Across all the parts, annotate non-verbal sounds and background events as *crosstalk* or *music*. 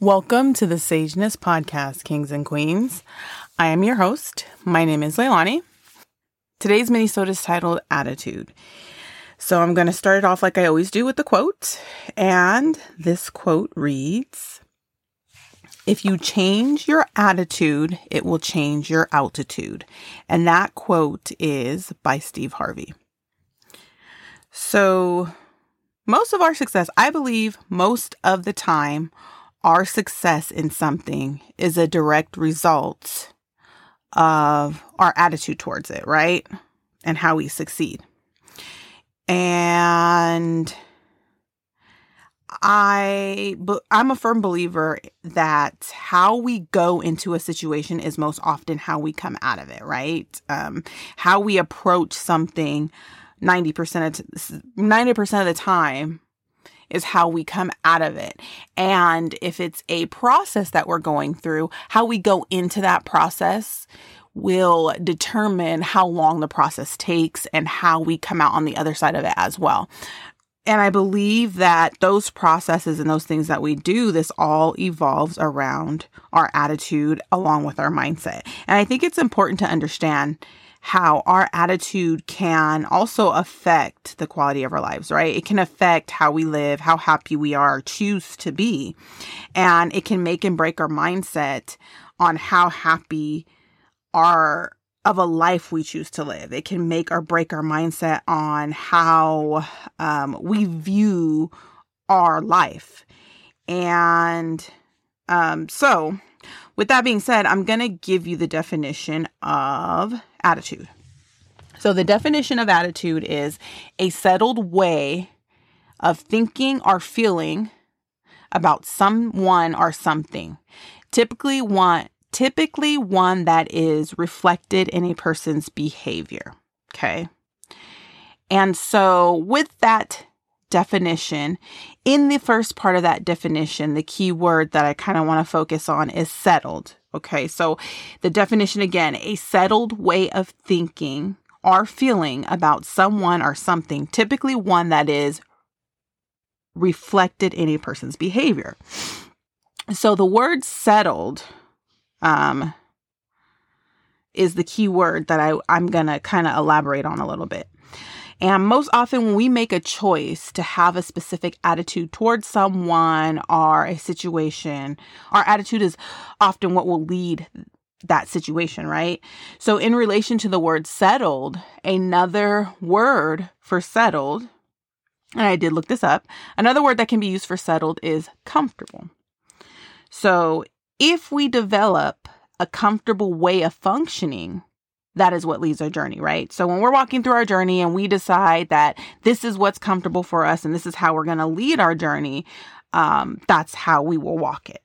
Welcome to the Sageness Podcast, Kings and Queens. I am your host. My name is Leilani. Today's minisode is titled Attitude. So I'm going to start it off like I always do with the quote. And this quote reads If you change your attitude, it will change your altitude. And that quote is by Steve Harvey. So, most of our success, I believe, most of the time, our success in something is a direct result of our attitude towards it, right? And how we succeed. And I I'm a firm believer that how we go into a situation is most often how we come out of it, right? Um, how we approach something 90% of 90% of the time is how we come out of it. And if it's a process that we're going through, how we go into that process will determine how long the process takes and how we come out on the other side of it as well. And I believe that those processes and those things that we do, this all evolves around our attitude along with our mindset. And I think it's important to understand how our attitude can also affect the quality of our lives, right? It can affect how we live, how happy we are, choose to be. And it can make and break our mindset on how happy our of a life we choose to live. It can make or break our mindset on how um, we view our life. And um, so, with that being said, I'm going to give you the definition of attitude. So, the definition of attitude is a settled way of thinking or feeling about someone or something. Typically, one typically one that is reflected in a person's behavior. Okay. And so, with that definition, in the first part of that definition, the key word that I kind of want to focus on is settled. Okay. So, the definition again, a settled way of thinking or feeling about someone or something, typically one that is reflected in a person's behavior. So, the word settled um, is the key word that I, I'm going to kind of elaborate on a little bit. And most often, when we make a choice to have a specific attitude towards someone or a situation, our attitude is often what will lead that situation, right? So, in relation to the word settled, another word for settled, and I did look this up, another word that can be used for settled is comfortable. So, if we develop a comfortable way of functioning, that is what leads our journey, right? So when we're walking through our journey and we decide that this is what's comfortable for us and this is how we're going to lead our journey, um, that's how we will walk it.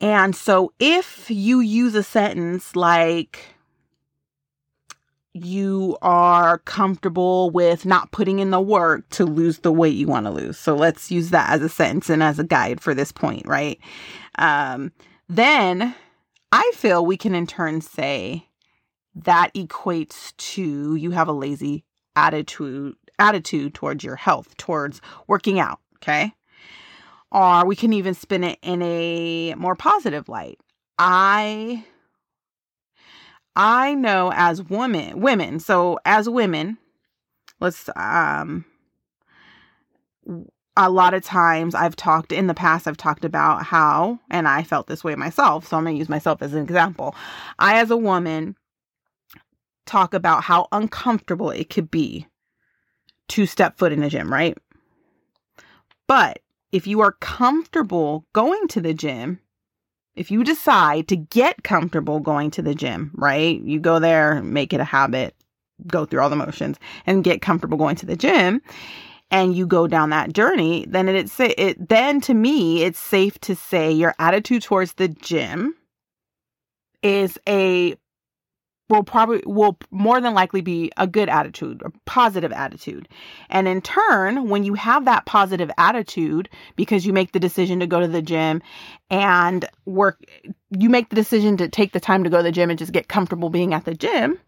And so if you use a sentence like, you are comfortable with not putting in the work to lose the weight you want to lose. So let's use that as a sentence and as a guide for this point, right? Um, then I feel we can in turn say that equates to you have a lazy attitude attitude towards your health, towards working out, okay? Or we can even spin it in a more positive light. I I know as women, women, so as women, let's um a lot of times I've talked in the past, I've talked about how, and I felt this way myself. So I'm to use myself as an example. I, as a woman, talk about how uncomfortable it could be to step foot in a gym, right? But if you are comfortable going to the gym, if you decide to get comfortable going to the gym, right? You go there, make it a habit, go through all the motions, and get comfortable going to the gym and you go down that journey, then it's it then to me it's safe to say your attitude towards the gym is a will probably will more than likely be a good attitude, a positive attitude. And in turn, when you have that positive attitude because you make the decision to go to the gym and work you make the decision to take the time to go to the gym and just get comfortable being at the gym,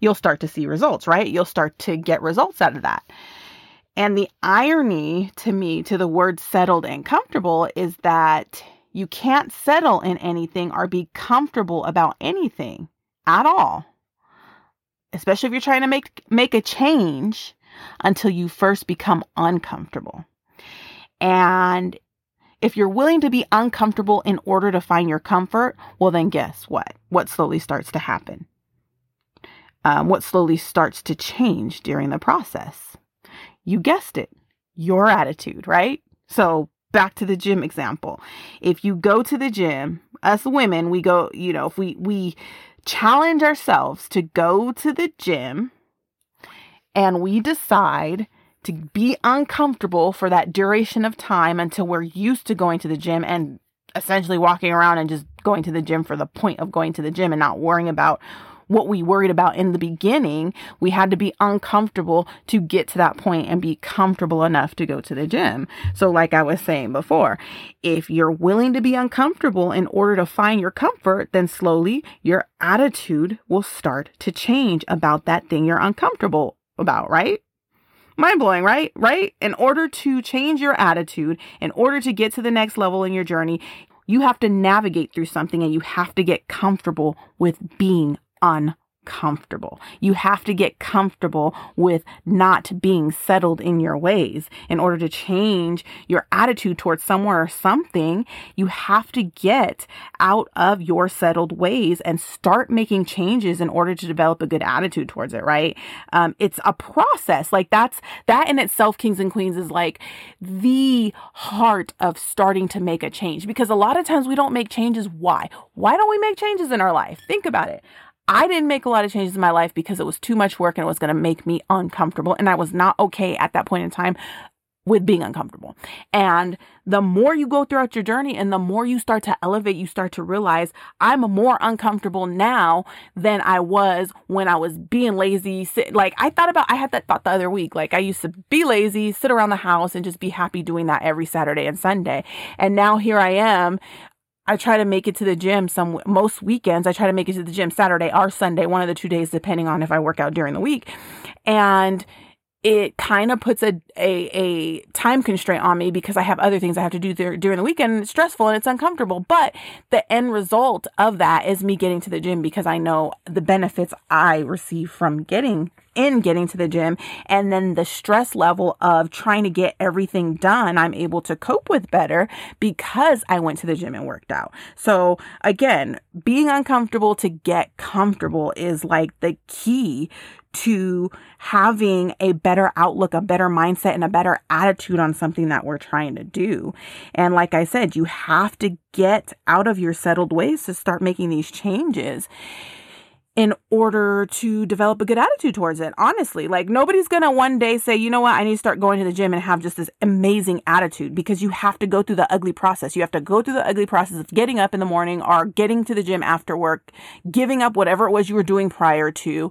you'll start to see results, right? You'll start to get results out of that. And the irony to me to the word settled and comfortable is that You can't settle in anything or be comfortable about anything at all. Especially if you're trying to make make a change until you first become uncomfortable. And if you're willing to be uncomfortable in order to find your comfort, well, then guess what? What slowly starts to happen? Um, what slowly starts to change during the process? You guessed it, your attitude, right? So back to the gym example. If you go to the gym, us women, we go, you know, if we, we challenge ourselves to go to the gym and we decide to be uncomfortable for that duration of time until we're used to going to the gym and essentially walking around and just going to the gym for the point of going to the gym and not worrying about what we worried about in the beginning. We had to be uncomfortable to get to that point and be comfortable enough to go to the gym. So, like I was saying before, if you're willing to be uncomfortable in order to find your comfort, then slowly your attitude will start to change about that thing you're uncomfortable about, right? Mind blowing, right? Right? In order to change your attitude, in order to get to the next level in your journey, you have to navigate through something and you have to get comfortable with being uncomfortable. You have to get comfortable with not being settled in your ways. In order to change your attitude towards someone or something, you have to get out of your settled ways and start making changes in order to develop a good attitude towards it, right? Um, it's a process. Like that's, that in itself, Kings and Queens, is like the heart of starting to make a change because a lot of times we don't make changes. Why? Why don't we make changes in our life? Think about it. I didn't make a lot of changes in my life because it was too much work and it was going to make me uncomfortable. And I was not okay at that point in time with being uncomfortable. And the more you go throughout your journey and the more you start to elevate, you start to realize I'm more uncomfortable now than I was when I was being lazy. Like I thought about, I had that thought the other week. Like I used to be lazy, sit around the house and just be happy doing that every Saturday and Sunday. And now here I am I try to make it to the gym some most weekends. I try to make it to the gym Saturday or Sunday, one of the two days, depending on if I work out during the week. And it kind of puts a, a, a time constraint on me because I have other things I have to do there, during the weekend. It's stressful and it's uncomfortable. But the end result of that is me getting to the gym because I know the benefits I receive from getting in getting to the gym and then the stress level of trying to get everything done I'm able to cope with better because I went to the gym and worked out. So again, being uncomfortable to get comfortable is like the key to having a better outlook, a better mindset, and a better attitude on something that we're trying to do. And like I said, you have to get out of your settled ways to start making these changes in order to develop a good attitude towards it. Honestly, like nobody's going to one day say, you know what, I need to start going to the gym and have just this amazing attitude because you have to go through the ugly process. You have to go through the ugly process of getting up in the morning or getting to the gym after work, giving up whatever it was you were doing prior to,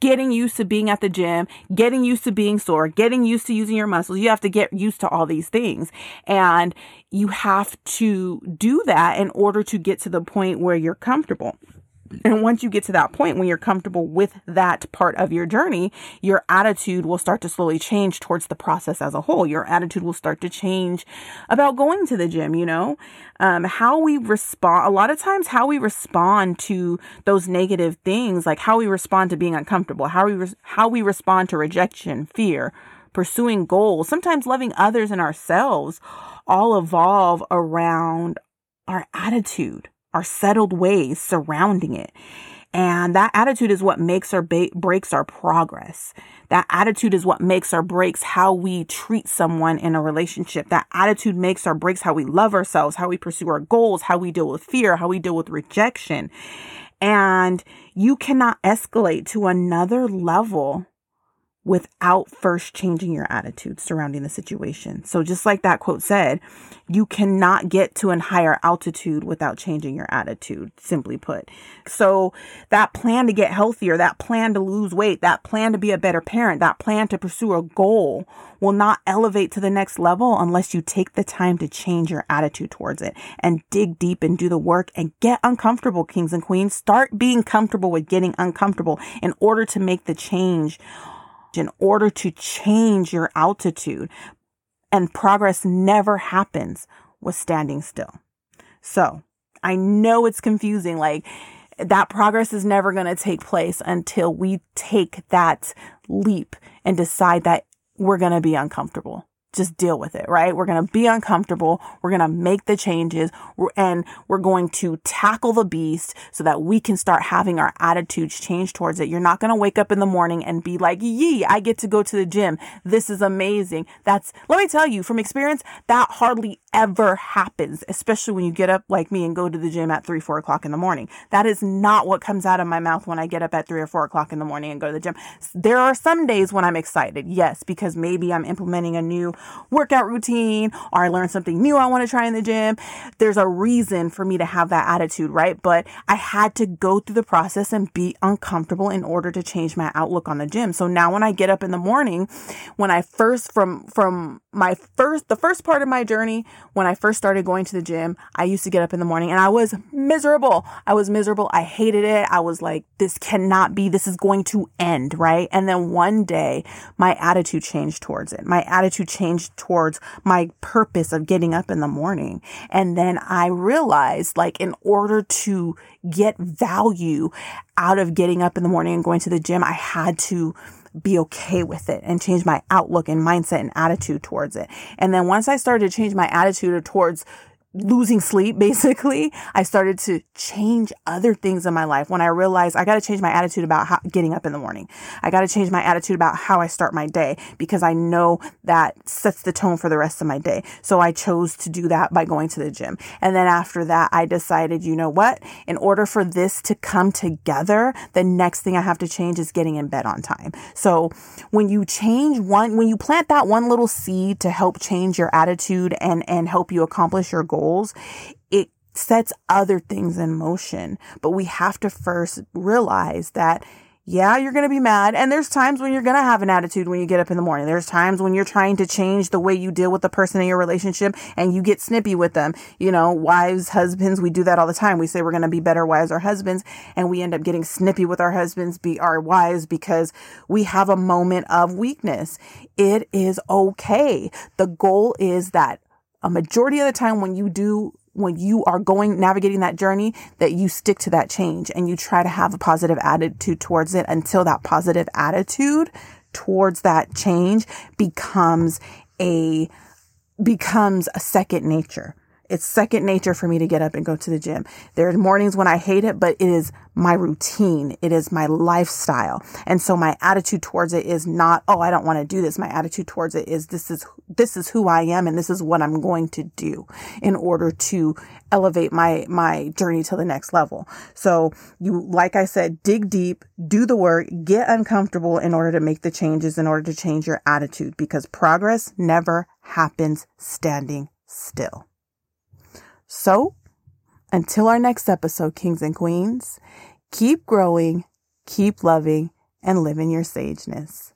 getting used to being at the gym, getting used to being sore, getting used to using your muscles. You have to get used to all these things. And you have to do that in order to get to the point where you're comfortable. And once you get to that point when you're comfortable with that part of your journey, your attitude will start to slowly change towards the process as a whole. Your attitude will start to change about going to the gym, you know, um, how we respond. A lot of times, how we respond to those negative things, like how we respond to being uncomfortable, how we, re- how we respond to rejection, fear, pursuing goals, sometimes loving others and ourselves all evolve around our attitude our settled ways surrounding it. And that attitude is what makes or ba- breaks our progress. That attitude is what makes or breaks how we treat someone in a relationship. That attitude makes or breaks how we love ourselves, how we pursue our goals, how we deal with fear, how we deal with rejection. And you cannot escalate to another level without first changing your attitude surrounding the situation. So just like that quote said, you cannot get to a higher altitude without changing your attitude, simply put. So that plan to get healthier, that plan to lose weight, that plan to be a better parent, that plan to pursue a goal will not elevate to the next level unless you take the time to change your attitude towards it and dig deep and do the work and get uncomfortable, kings and queens. Start being comfortable with getting uncomfortable in order to make the change in order to change your altitude. And progress never happens with standing still. So I know it's confusing. Like that progress is never going to take place until we take that leap and decide that we're going to be uncomfortable just deal with it, right? We're going to be uncomfortable. We're going to make the changes and we're going to tackle the beast so that we can start having our attitudes change towards it. You're not going to wake up in the morning and be like, yee, I get to go to the gym. This is amazing. That's, let me tell you from experience, that hardly ever happens, especially when you get up like me and go to the gym at three, four o'clock in the morning. That is not what comes out of my mouth when I get up at three or four o'clock in the morning and go to the gym. There are some days when I'm excited. Yes, because maybe I'm implementing a new workout routine or I learned something new I want to try in the gym. There's a reason for me to have that attitude, right? But I had to go through the process and be uncomfortable in order to change my outlook on the gym. So now when I get up in the morning, when I first from from my first the first part of my journey when I first started going to the gym, I used to get up in the morning and I was miserable. I was miserable. I hated it. I was like, this cannot be, this is going to end, right? And then one day my attitude changed towards it. My attitude changed towards my purpose of getting up in the morning. And then I realized like in order to get value out of getting up in the morning and going to the gym, I had to be okay with it and change my outlook and mindset and attitude towards it. And then once I started to change my attitude towards losing sleep, *laughs* basically, I started to change other things in my life when I realized I got to change my attitude about how, getting up in the morning. I got to change my attitude about how I start my day because I know that sets the tone for the rest of my day. So I chose to do that by going to the gym. And then after that, I decided, you know what? In order for this to come together, the next thing I have to change is getting in bed on time. So when you change one, when you plant that one little seed to help change your attitude and, and help you accomplish your goal, goals, it sets other things in motion. But we have to first realize that yeah, you're going to be mad. And there's times when you're going to have an attitude when you get up in the morning. There's times when you're trying to change the way you deal with the person in your relationship and you get snippy with them. You know, wives, husbands, we do that all the time. We say we're going to be better wives or husbands and we end up getting snippy with our husbands, be our wives because we have a moment of weakness. It is okay. The goal is that a majority of the time when you do when you are going navigating that journey that you stick to that change and you try to have a positive attitude towards it until that positive attitude towards that change becomes a becomes a second nature it's second nature for me to get up and go to the gym. There are mornings when I hate it, but it is my routine. It is my lifestyle. And so my attitude towards it is not, oh, I don't want to do this. My attitude towards it is this is, this is who I am and this is what I'm going to do in order to elevate my, my journey to the next level. So you, like I said, dig deep, do the work, get uncomfortable in order to make the changes, in order to change your attitude because progress never happens standing still. So, until our next episode, Kings and Queens, keep growing, keep loving, and live in your sageness.